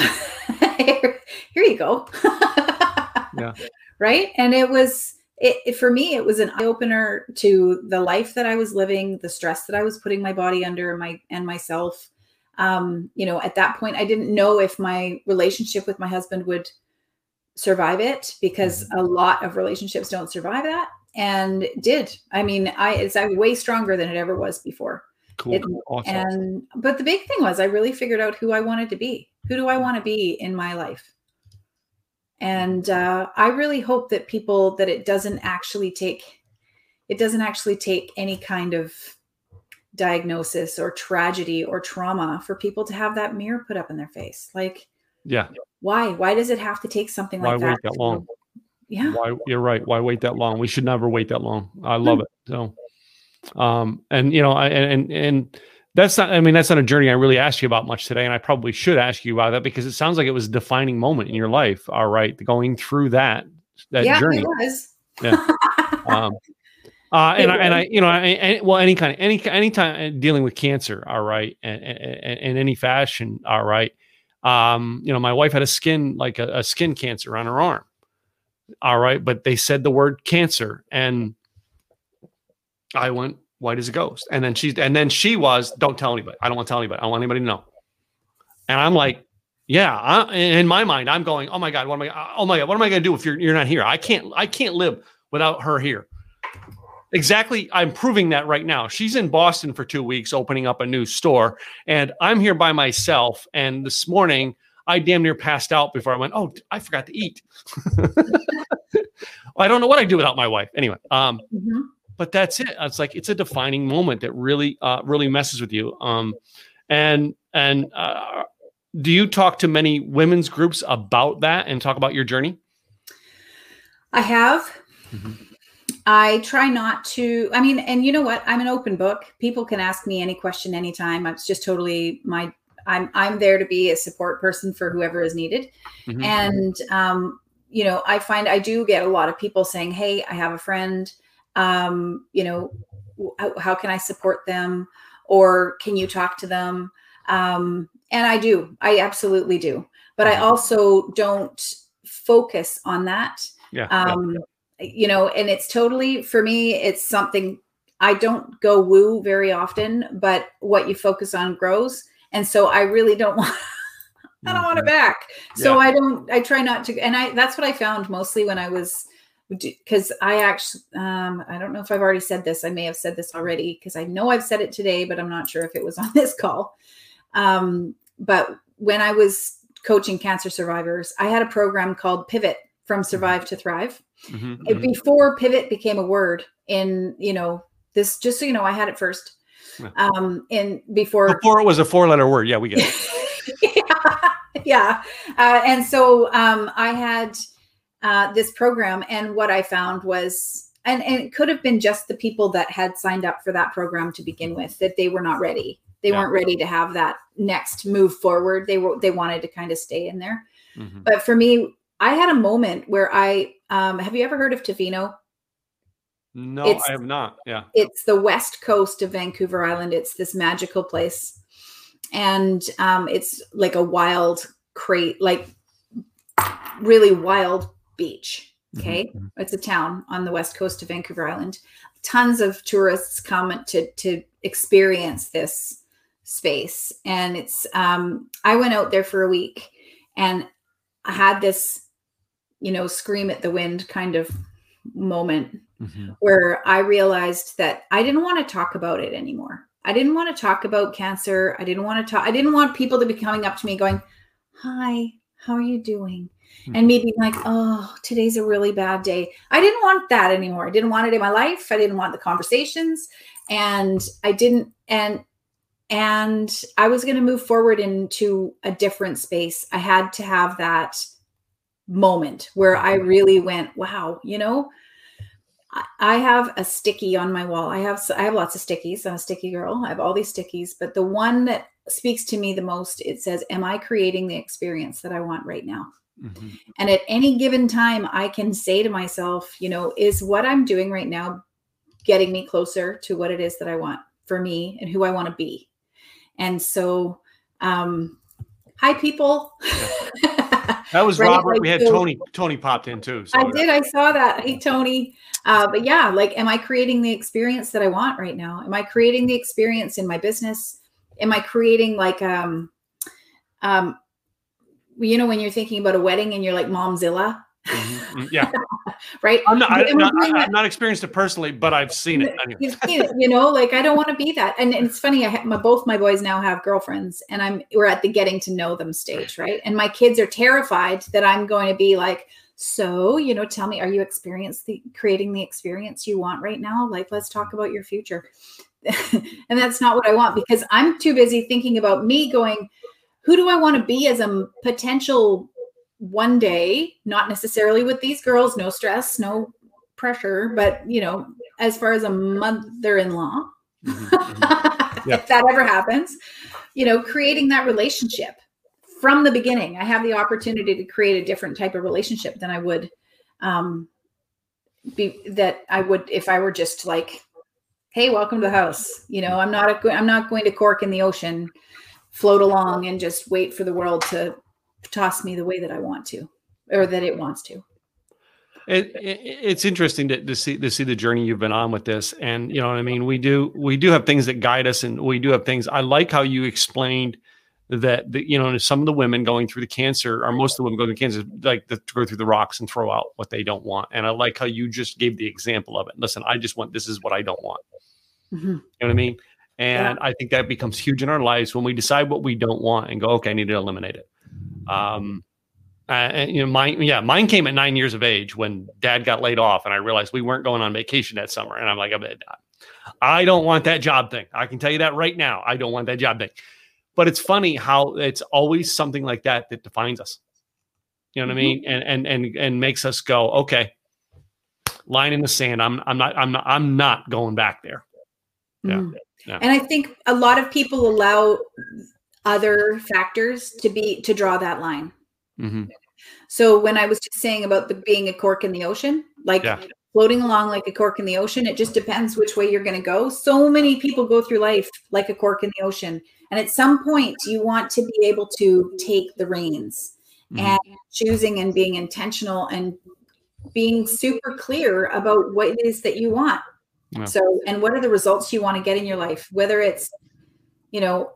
B: (laughs) (laughs) here you go. (laughs) yeah. Right. And it was, it, it, for me, it was an eye opener to the life that I was living, the stress that I was putting my body under and my, and myself. Um, you know, at that point, I didn't know if my relationship with my husband would survive it because mm-hmm. a lot of relationships don't survive that and did. I mean, I, it's I way stronger than it ever was before.
A: Cool. It,
B: awesome. And, but the big thing was I really figured out who I wanted to be. Who do I want to be in my life? and uh, I really hope that people that it doesn't actually take it doesn't actually take any kind of diagnosis or tragedy or trauma for people to have that mirror put up in their face. Like,
A: yeah,
B: why? Why does it have to take something
A: why
B: like
A: wait
B: that?
A: that long?
B: Yeah,
A: Why you're right. Why wait that long? We should never wait that long. I love it. So, um, and you know, I and and that's not. I mean, that's not a journey I really asked you about much today, and I probably should ask you about that because it sounds like it was a defining moment in your life. All right, going through that that
B: yeah,
A: journey.
B: it was.
A: Yeah. Um, (laughs) uh, and I, and I, you know, I, I, well, any kind of any any time dealing with cancer, all right, and in any fashion, all right. Um, you know, my wife had a skin like a, a skin cancer on her arm, all right, but they said the word cancer, and I went white as a ghost, and then she and then she was, don't tell anybody. I don't want to tell anybody. I don't want anybody to know. And I'm like, yeah, I, in my mind, I'm going, oh my god, what am I? Oh my god, what am I going to do if you're you're not here? I can't I can't live without her here. Exactly. I'm proving that right now. She's in Boston for two weeks, opening up a new store, and I'm here by myself. And this morning, I damn near passed out before I went. Oh, I forgot to eat. (laughs) I don't know what I'd do without my wife. Anyway, um,
B: Mhm.
A: But that's it. It's like it's a defining moment that really, uh, really messes with you. Um, and and uh, do you talk to many women's groups about that and talk about your journey?
B: I have.
A: Mhm.
B: I try not to. I mean, and you know what? I'm an open book. People can ask me any question anytime. It's just totally my. I'm I'm there to be a support person for whoever is needed.
A: Mhm.
B: And um, you know, I find I do get a lot of people saying, "Hey, I have a friend. Um, you know, how, how can I support them, or can you talk to them?" Um, and I do. I absolutely do. But I
A: Mhm.
B: also don't focus on that
A: yeah, yeah.
B: um you know and it's totally for me it's something i don't go woo very often but what you focus on grows and so i really don't (laughs) want i don't want it
A: Mhm.
B: back so
A: Yeah.
B: i don't i try not to and i that's what i found mostly when i was because i actually um i don't know if i've already said this i may have said this already because i know i've said it today but i'm not sure if it was (laughs) on this call um but when i was coaching cancer survivors i had a program called pivot from survive to thrive
A: Mhm,
B: it-
A: mhm.
B: before pivot became a word in you know this just so you know i had it first um in before
A: Before it was a four-letter word. Yeah, we get it. (laughs)
B: yeah, yeah. Uh, and so um i had uh this program and what i found was and, and it could have been just the people that had signed up for that program to begin with that they were not ready they
A: Yeah.
B: weren't ready to have that next move forward they were they wanted to kind of stay in there
A: Mhm.
B: but for me i had a moment where i um have you ever heard of Tofino
A: No,
B: It's-
A: I have not. Yeah.
B: it's the west coast of Vancouver Island. It's this magical place, and um, it's like a wild crate, like really wild beach. Okay,
A: Mhm.
B: it's a town on the west coast of Vancouver Island. Tons of tourists come to to experience this space, and it's. Um, I went out there for a week, and I had this, you know, scream at the wind kind of moment
A: Mhm.
B: where I realized that I didn't want to talk about it anymore. I didn't want to talk about cancer. I didn't want to talk. I didn't want people to be coming up to me going, "Hi, how are you doing?" Hmm. And me being like, "Oh, today's a really bad day." I didn't want that anymore. I didn't want it in my life. I didn't want the conversations, and I didn't. And and I was going to move forward into a different space. I had to have that moment where I mm-hmm. really went, "Wow, you know." I- I have a sticky on my wall. I have I have lots of stickies. I'm a sticky girl. I have all these stickies, but the one that speaks to me the most it says, "Am I creating the experience that I want right now?"
A: Mhm.
B: And at any given time, I can say to myself, you know, is what I'm doing right now getting me closer to what it is that I want for me and who I want to be? And so, um, hi, people. (laughs)
A: That was
B: Right,
A: Robert.
B: like,
A: we had
B: so-
A: Toni. Toni popped in too. So
B: I did. I saw that. Hey, Toni. Uh, but yeah, like, am I creating the experience that I want right now? Am I creating the experience in my business? Am I creating like, um, um, you know, when you're thinking about a wedding and you're like Momzilla,
A: Mm-hmm. Yeah. (laughs)
B: right.
A: I'm not, I, am not, not experienced it personally, but I've seen it.
B: Anyway. You've seen it, you know, like I don't want to be that. And, and it's funny. I have my, both my boys now have girlfriends and I'm, we're at the getting to know them stage. Right. And my kids are terrified that I'm going to be like, so, you know, tell me, are you experienced the creating the experience you want right now? Like, let's talk about your future. (laughs) and that's not what I want because I'm too busy thinking about me going, who do I want to be as a potential one day, not necessarily with these girls, no stress, no pressure, but you know, as far as a mother-in-law, mm-hmm. mm-hmm. (laughs) if that ever happens, you know, creating that relationship from the beginning. I have the opportunity to create a different type of relationship than I would um be that I would if I were just like, hey, welcome to the house. You know, I'm not a, I'm not going to cork in the ocean, float along and just wait for the world to toss me the way that I want to, or that it wants to.
A: It, it, it's interesting to, to see to see the journey you've been on with this, and you know what I mean. We do we do have things that guide us, and we do have things. I like how you explained that the, you know some of the women going through the cancer, or most of the women going through cancer, like to go through the rocks and throw out what they don't want. And I like how you just gave the example of it. Listen, I just want this is what I don't want. Mm-hmm. You know what I mean? And yeah. I think that becomes huge in our lives when we decide what we don't want and go, okay, I need to eliminate it. Um, uh, and, you know, mine, yeah, mine came at nine years of age when dad got laid off, and I realized we weren't going on vacation that summer. And I'm like, I don't want that job thing. I can tell you that right now. I don't want that job thing. But it's funny how it's always something like that that defines us. You know what mm-hmm. I mean? And and and and makes us go, okay, line in the sand. I'm I'm not I'm not I'm not going back there.
B: Yeah. Mm. Yeah. And I think a lot of people allow other factors to be to draw that line. Mm-hmm. So when I was just saying about the being a cork in the ocean, like yeah. floating along like a cork in the ocean, it just depends which way you're going to go. So many people go through life like a cork in the ocean, and at some point you want to be able to take the reins mm-hmm. and choosing and being intentional and being super clear about what it is that you want. Yeah. So, and what are the results you want to get in your life? Whether it's, you know,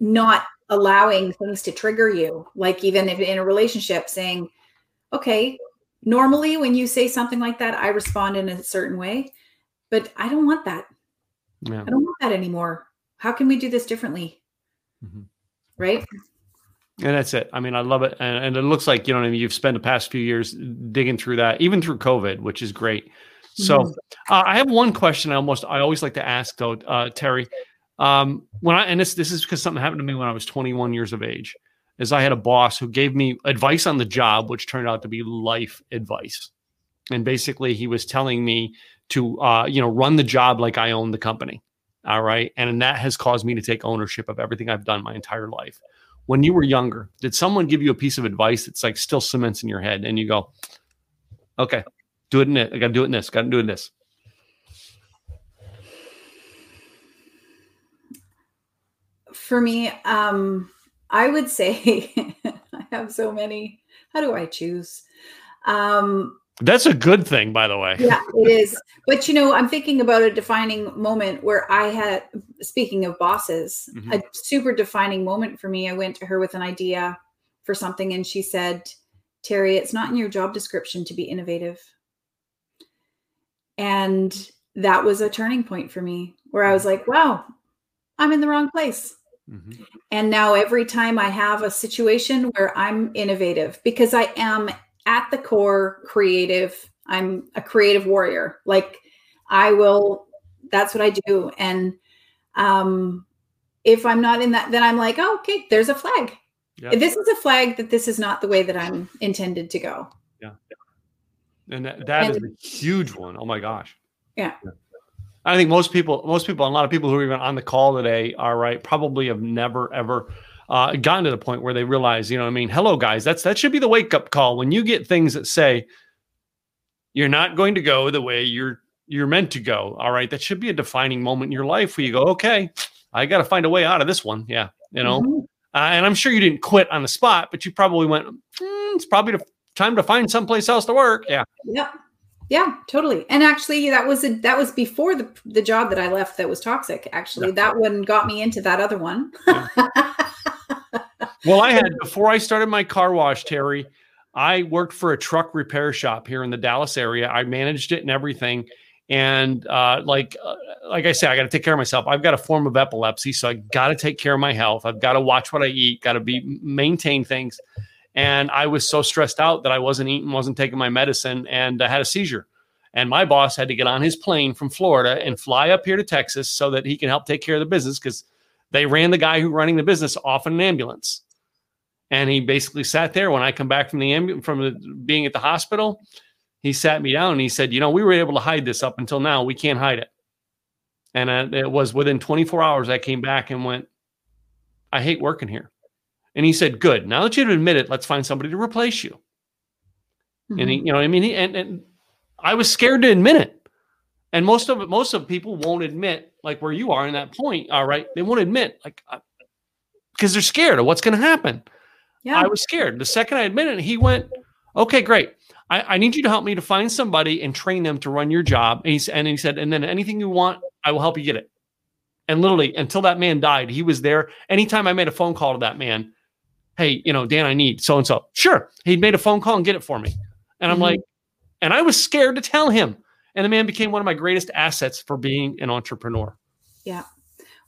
B: not allowing things to trigger you like even if in a relationship saying okay normally when you say something like that i respond in a certain way but i don't want that yeah. i don't want that anymore how can we do this differently mm-hmm. right
A: and that's it. I mean, I love it, and, and, it looks like you know. what I mean, you've spent the past few years digging through that, even through COVID, which is great. So, mm-hmm. uh, I have one question. I almost, I always like to ask though, uh, Terry. Um, when I and this this is because something happened to me when I was 21 years of age, is I had a boss who gave me advice on the job, which turned out to be life advice. And basically, he was telling me to uh, you know run the job like I own the company. All right, and that has caused me to take ownership of everything I've done my entire life. When you were younger, did someone give you a piece of advice that's like still cements in your head, and you go, "Okay, do it in it. I got to do it in this. Got to do it in this."
B: for me, um, I would say (laughs) I have so many. How do I choose? Um,
A: That's a good thing, by the way.
B: yeah, it is. But you know, I'm thinking about a defining moment where I had, speaking of bosses, mm-hmm. a super defining moment for me. I went to her with an idea for something, and she said, Terry, it's not in your job description to be innovative. And that was a turning point for me where I was like, wow, I'm in the wrong place. Mm-hmm. And now every time I have a situation where I'm innovative, because I am at the core creative, I'm a creative warrior. Like I will, that's what I do. And um, if I'm not in that, then I'm like, oh, okay, there's a flag. Yeah. This is a flag that this is not the way that I'm intended to go.
A: Yeah. And that, that and, is a huge one. Oh my gosh.
B: yeah.
A: yeah. I think most people, most people, a lot of people who are even on the call today are right, probably have never ever uh, gotten to the point where they realize, you know, I mean, hello guys, that's that should be the wake up call when you get things that say you're not going to go the way you're you're meant to go. All right, that should be a defining moment in your life where you go, okay, I got to find a way out of this one. Yeah, you know, mm-hmm. uh, and I'm sure you didn't quit on the spot, but you probably went, mm, it's probably the time to find someplace else to work. Yeah.
B: Yeah. Yeah, totally. And actually, that was a, that was before the the job that I left that was toxic. Actually, yeah. that one got me into that other one.
A: yeah. well, I had before I started my car wash, Terry. I worked for a truck repair shop here in the Dallas area. I managed it and everything. And uh, like uh, like I said, I got to take care of myself. I've got a form of epilepsy, so I got to take care of my health. I've got to watch what I eat. Got to be maintain things. And I was so stressed out that I wasn't eating, wasn't taking my medicine, and I had a seizure. And my boss had to get on his plane from Florida and fly up here to Texas so that he can help take care of the business because they ran the guy who running the business off in an ambulance. And he basically sat there when I come back from the ambulance from the, being at the hospital. He sat me down and he said, "You know, we were able to hide this up until now. We can't hide it." And it was within 24 hours I came back and went, "I hate working here." And he said, "Good. Now that you've admitted it, let's find somebody to replace you." Mm-hmm. And he, you know, I mean, he, and, and I was scared to admit it. And most of it, most of people won't admit, like where you are in that point. All right, they won't admit, like, because uh, they're scared of what's going to happen. Yeah. I was scared. The second I admitted it, he went, "Okay, great. I, I, need you to help me to find somebody and train them to run your job." And he, and he said, "And then anything you want, I will help you get it." And literally, until that man died, he was there. Anytime I made a phone call to that man, hey, you know, Dan, I need so and so. Sure, he'd made a phone call and get it for me. And I'm mm-hmm. like, and I was scared to tell him. And the man became one of my greatest assets for being an entrepreneur.
B: Yeah.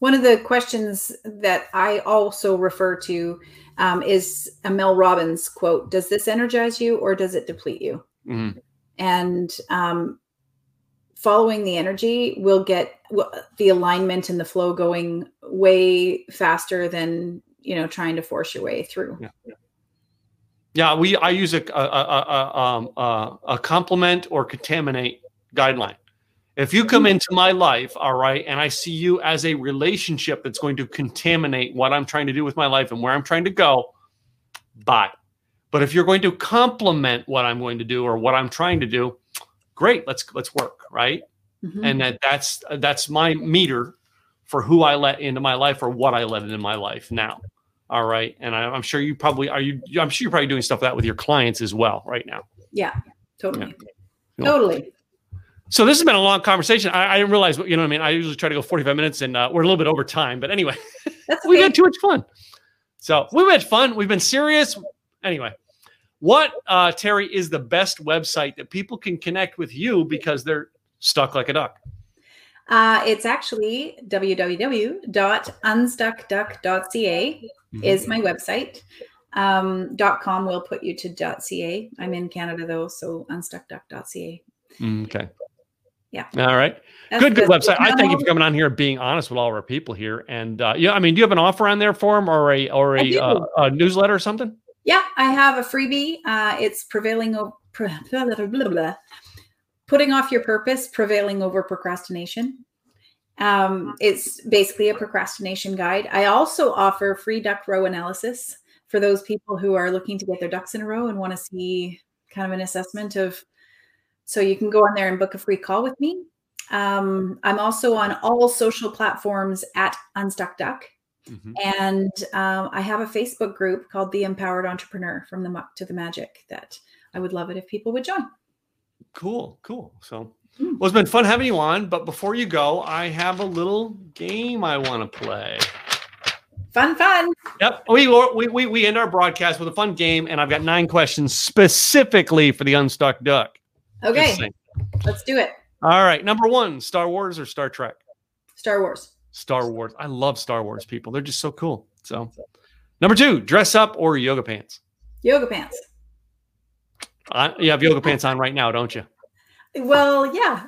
B: One of the questions that I also refer to um, is a Mel Robbins quote Does this energize you or does it deplete you? Mm-hmm. And um, following the energy will get the alignment and the flow going way faster than you know trying to force your way through.
A: Yeah. Yeah, we I use a a, a, a, um, a complement or contaminate guideline. If you come into my life, all right, and I see you as a relationship that's going to contaminate what I'm trying to do with my life and where I'm trying to go, bye. But if you're going to complement what I'm going to do or what I'm trying to do, great, let's let's work, right? Mm-hmm. And that that's that's my meter for who I let into my life or what I let into my life now. All right, and I, am sure you probably are you. I'm sure you're probably doing stuff like that with your clients as well right now.
B: Yeah, totally, yeah. totally.
A: So this has been a long conversation. I, I, didn't realize what you know. What I mean, I usually try to go 45 minutes, and uh, we're a little bit over time. But anyway, (laughs) okay. we had too much fun. So we've had fun. We've been serious. Anyway, what uh, Terry is the best website that people can connect with you because they're stuck like a duck?
B: Uh, it's actually www.unstuckduck.ca mm-hmm. is my website. Um, .com will put you to .ca. I'm in Canada though, so unstuckduck.ca.
A: Mm, okay. Yeah. All right. That's good, good website. I thank you for coming on here and being honest with all of our people here. And uh, yeah, I mean, do you have an offer on there for them or a or a, uh, a newsletter or something?
B: Yeah, I have a freebie. Uh, it's prevailing over blah, (laughs) blah, blah, putting off your purpose, prevailing over procrastination. Um, it's basically a procrastination guide. I also offer free duck row analysis for those people who are looking to get their ducks in a row and want to see kind of an assessment of so you can go on there and book a free call with me. Um, I'm also on all social platforms at Unstuck Duck. Mm-hmm. And um, I have a Facebook group called The Empowered Entrepreneur from the Muck to the Magic that I would love it if people would join.
A: Cool, cool. So. Well, it's been fun having you on. But before you go, I have a little game I want to play.
B: Fun, fun.
A: Yep. We, we, we, we end our broadcast with a fun game, and I've got nine questions specifically for the Unstuck Duck.
B: Okay. Let's do it.
A: All right. Number one, Star Wars or Star Trek?
B: Star Wars.
A: Star Wars. I love Star Wars people. They're just so cool. So, number two, dress up or yoga pants?
B: Yoga pants.
A: Uh, you have yoga pants on right now, don't you?
B: Well, yeah.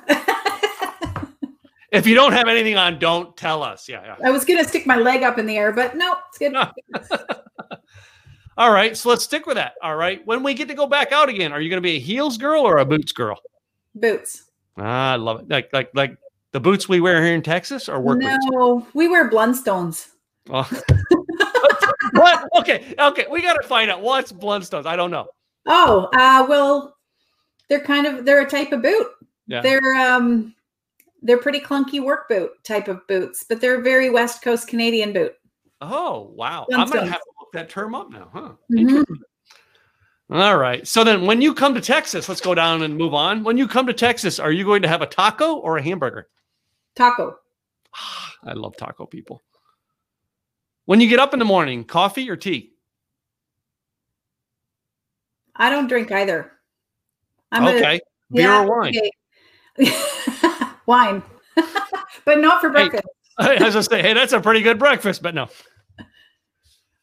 A: if you don't have anything on, don't tell us. Yeah, yeah.
B: I was gonna stick my leg up in the air, but no, it's good. (laughs)
A: All right, so let's stick with that. All right, when we get to go back out again, are you going to be a heels girl or a boots girl?
B: Boots.
A: Ah, I love it. Like like like the boots we wear here in Texas or work
B: no,
A: boots?
B: we wear Blundstones. Oh. (laughs)
A: what? Okay, okay, we got to find out what's Blundstones. I don't know.
B: Oh, uh, well, they're kind of they're a type of boot. Yeah. They're um they're pretty clunky work boot type of boots, but they're a very West Coast Canadian boot.
A: Oh wow! I'm gonna have to look that term up now, huh? Mm-hmm. All right. So then when you come to Texas, let's go down and move on. When you come to Texas, are you going to have a taco or a hamburger?
B: Taco. (sighs)
A: I love taco people. When you get up in the morning, coffee or tea?
B: I don't drink either.
A: I'm okay. A, Beer yeah, or wine?
B: Okay. (laughs) wine, (laughs) but not for breakfast.
A: Hey, (laughs) I was gonna say, hey, that's a pretty good breakfast, but no.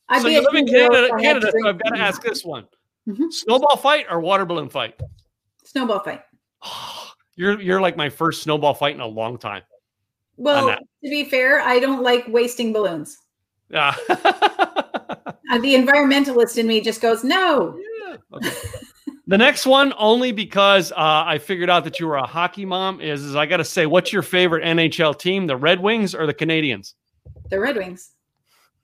A: I'd so you live in Canada, Canada, so I've got to ask this one: mm-hmm. snowball fight or water balloon fight?
B: Snowball fight. (sighs)
A: you're you're like my first snowball fight in a long time.
B: Well, to be fair, I don't like wasting balloons. Yeah. uh, the environmentalist in me just goes, no.
A: Yeah. Okay. The next one, only because uh, I figured out that you were a hockey mom, is, is I got to say, what's your favorite NHL team, the Red Wings or the Canadiens?
B: The Red Wings.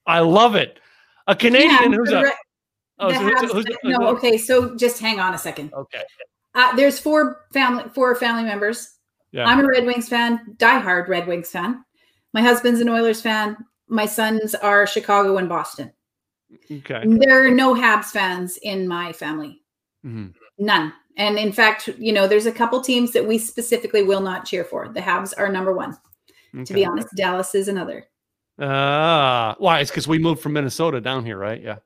A: I love it. A Canadian yeah, who's a. Re-
B: oh, so who's, who's, who's, no, okay. So just hang on a second.
A: Okay.
B: Uh, there's four family, four family members. Yeah. I'm a Red Wings fan, diehard Red Wings fan. My husband's an Oilers fan. My sons are Chicago and Boston.
A: Okay.
B: There are no Habs fans in my family. Mm-hmm. None. And in fact, you know, there's a couple teams that we specifically will not cheer for. The Habs are number one. Okay. To be honest, Dallas is another.
A: Ah, uh, why? It's because we moved from Minnesota down here, right? Yeah.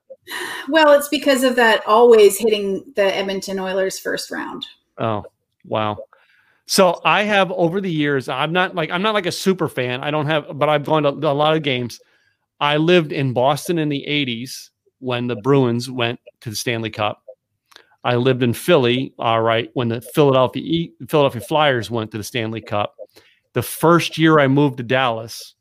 B: Well, it's because of that always hitting the Edmonton Oilers first round.
A: Oh, wow. So I have over the years, I'm not like I'm not like a super fan. I don't have, but I've gone to a lot of games. I lived in Boston in the 80s when the Bruins went to the Stanley Cup. I lived in Philly, all right, when the Philadelphia Philadelphia Flyers went to the Stanley Cup. The first year I moved to Dallas,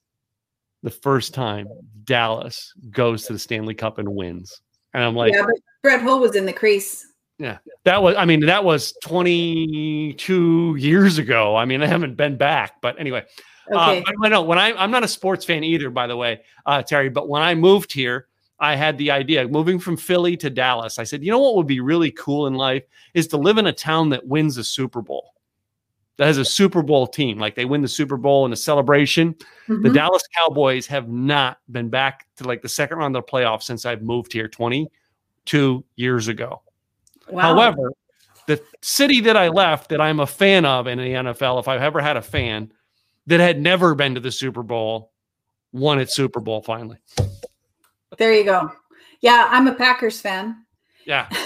A: the first time Dallas goes to the Stanley Cup and wins. And I'm like,
B: yeah, but Brett Hull was in the crease.
A: Yeah. That was, I mean, that was 22 years ago. I mean, I haven't been back, but anyway. Uh, okay. Uh, but, no, when I, I'm not a sports fan either, by the way, uh, Terry, but when I moved here, I had the idea moving from Philly to Dallas. I said, you know what would be really cool in life is to live in a town that wins a Super Bowl that has a Super Bowl team. Like they win the Super Bowl in a celebration. Mm-hmm. The Dallas Cowboys have not been back to like the second round of the playoffs since I've moved here 22 years ago. Wow. However, the city that I left that I'm a fan of in the NFL, if I've ever had a fan that had never been to the Super Bowl, won its Super Bowl finally.
B: There you go. Yeah, I'm a Packers fan.
A: Yeah. (laughs)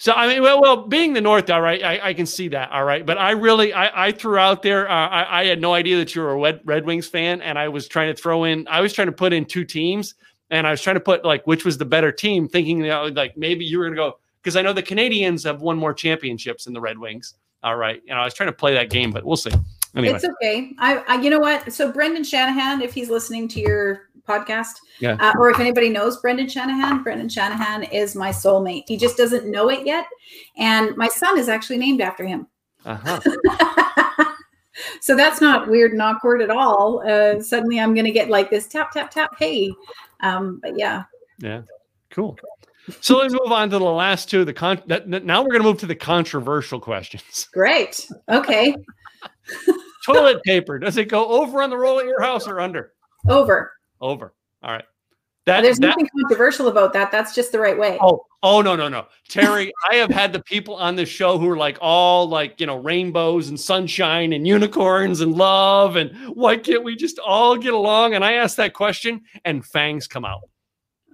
A: So I mean, well, well, being the North, all right, I, I can see that, all right. But I really, I, I threw out there. Uh, I, I, had no idea that you were a Red, Red Wings fan, and I was trying to throw in. I was trying to put in two teams, and I was trying to put like which was the better team, thinking you know, like maybe you were going to go because I know the Canadiens have won more championships than the Red Wings. All right, you know, I was trying to play that game, but we'll see. Anyway.
B: It's okay. I, I, you know what? So Brendan Shanahan, if he's listening to your podcast.
A: Yeah.
B: Uh, or if anybody knows Brendan Shanahan, Brendan Shanahan is my soulmate. He just doesn't know it yet. And my son is actually named after him. Uh-huh. (laughs) so that's not weird and awkward at all. Uh, suddenly I'm going to get like this tap, tap, tap. Hey. Um, but yeah.
A: Yeah. Cool. So let's move on to the last two. The con- now we're going to move to the controversial questions. (laughs)
B: Great. Okay.
A: Toilet paper. Does it go over on the roll at your house or under?
B: Over.
A: Over. All right.
B: That, There's that, nothing controversial about that. That's just the right way.
A: Oh, oh no, no, no. Terry, I have had the people on this show who are like all like, you know, rainbows and sunshine and unicorns and love and why can't we just all get along? And I ask that question and fangs come out.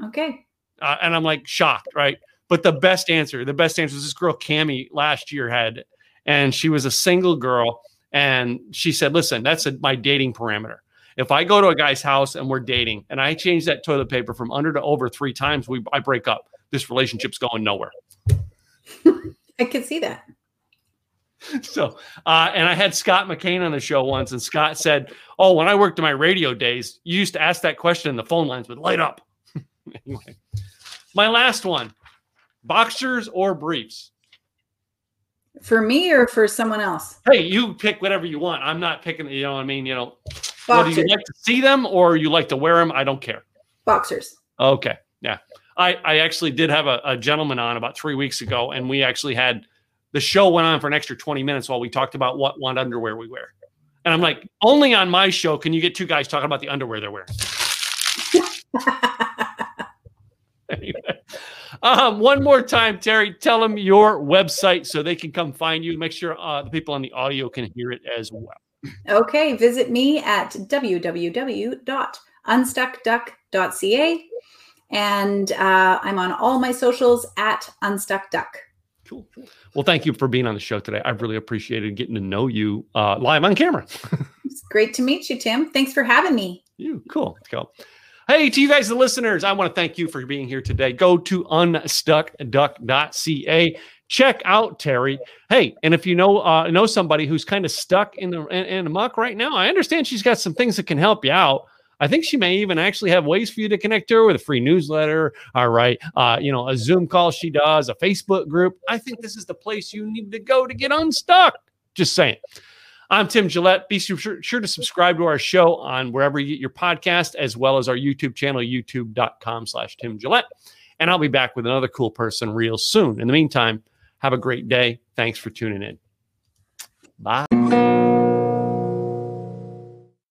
B: Okay.
A: Uh, and I'm like shocked, right? But the best answer, the best answer is this girl Cami last year had, and she was a single girl, and she said, "Listen, that's a, my dating parameter. If I go to a guy's house and we're dating and I change that toilet paper from under to over three times, we I break up. This relationship's going nowhere. (laughs)
B: I can see that.
A: So, uh, and I had Scott McCain on the show once, and Scott said, "Oh, when I worked in my radio days, you used to ask that question, and the phone lines would light up." (laughs) anyway, my last one: boxers or briefs.
B: For me or for someone else?
A: Hey, you pick whatever you want. I'm not picking. You know what I mean? You know, well, do you like to see them or you like to wear them? I don't care.
B: Boxers.
A: Okay. Yeah. I, I actually did have a, a gentleman on about three weeks ago, and we actually had the show went on for an extra 20 minutes while we talked about what what underwear we wear. And I'm like, only on my show can you get two guys talking about the underwear they're wearing. (laughs) anyway, um, one more time, Terry, tell them your website so they can come find you. Make sure uh, the people on the audio can hear it as well.
B: Okay, visit me at www.unstuckduck.ca And uh, I'm on all my socials at Unstuck Duck.
A: Cool. Well, thank you for being on the show today. I've really appreciated getting to know you uh, live on camera. (laughs)
B: it's great to meet you, Tim. Thanks for having me.
A: You cool. Let's go. Hey, to you guys, the listeners, I want to thank you for being here today. Go to unstuckduck.ca. Check out Terry. Hey, and if you know uh, know somebody who's kind of stuck in the in, in the muck right now, I understand she's got some things that can help you out. I think she may even actually have ways for you to connect to her with a free newsletter. All right, uh, you know, a Zoom call she does, a Facebook group. I think this is the place you need to go to get unstuck. Just saying. I'm Tim Gillette. Be sure, sure to subscribe to our show on wherever you get your podcast, as well as our YouTube channel, youtube.com slash Tim Gillette. And I'll be back with another cool person real soon. In the meantime, have a great day. Thanks for tuning in. Bye.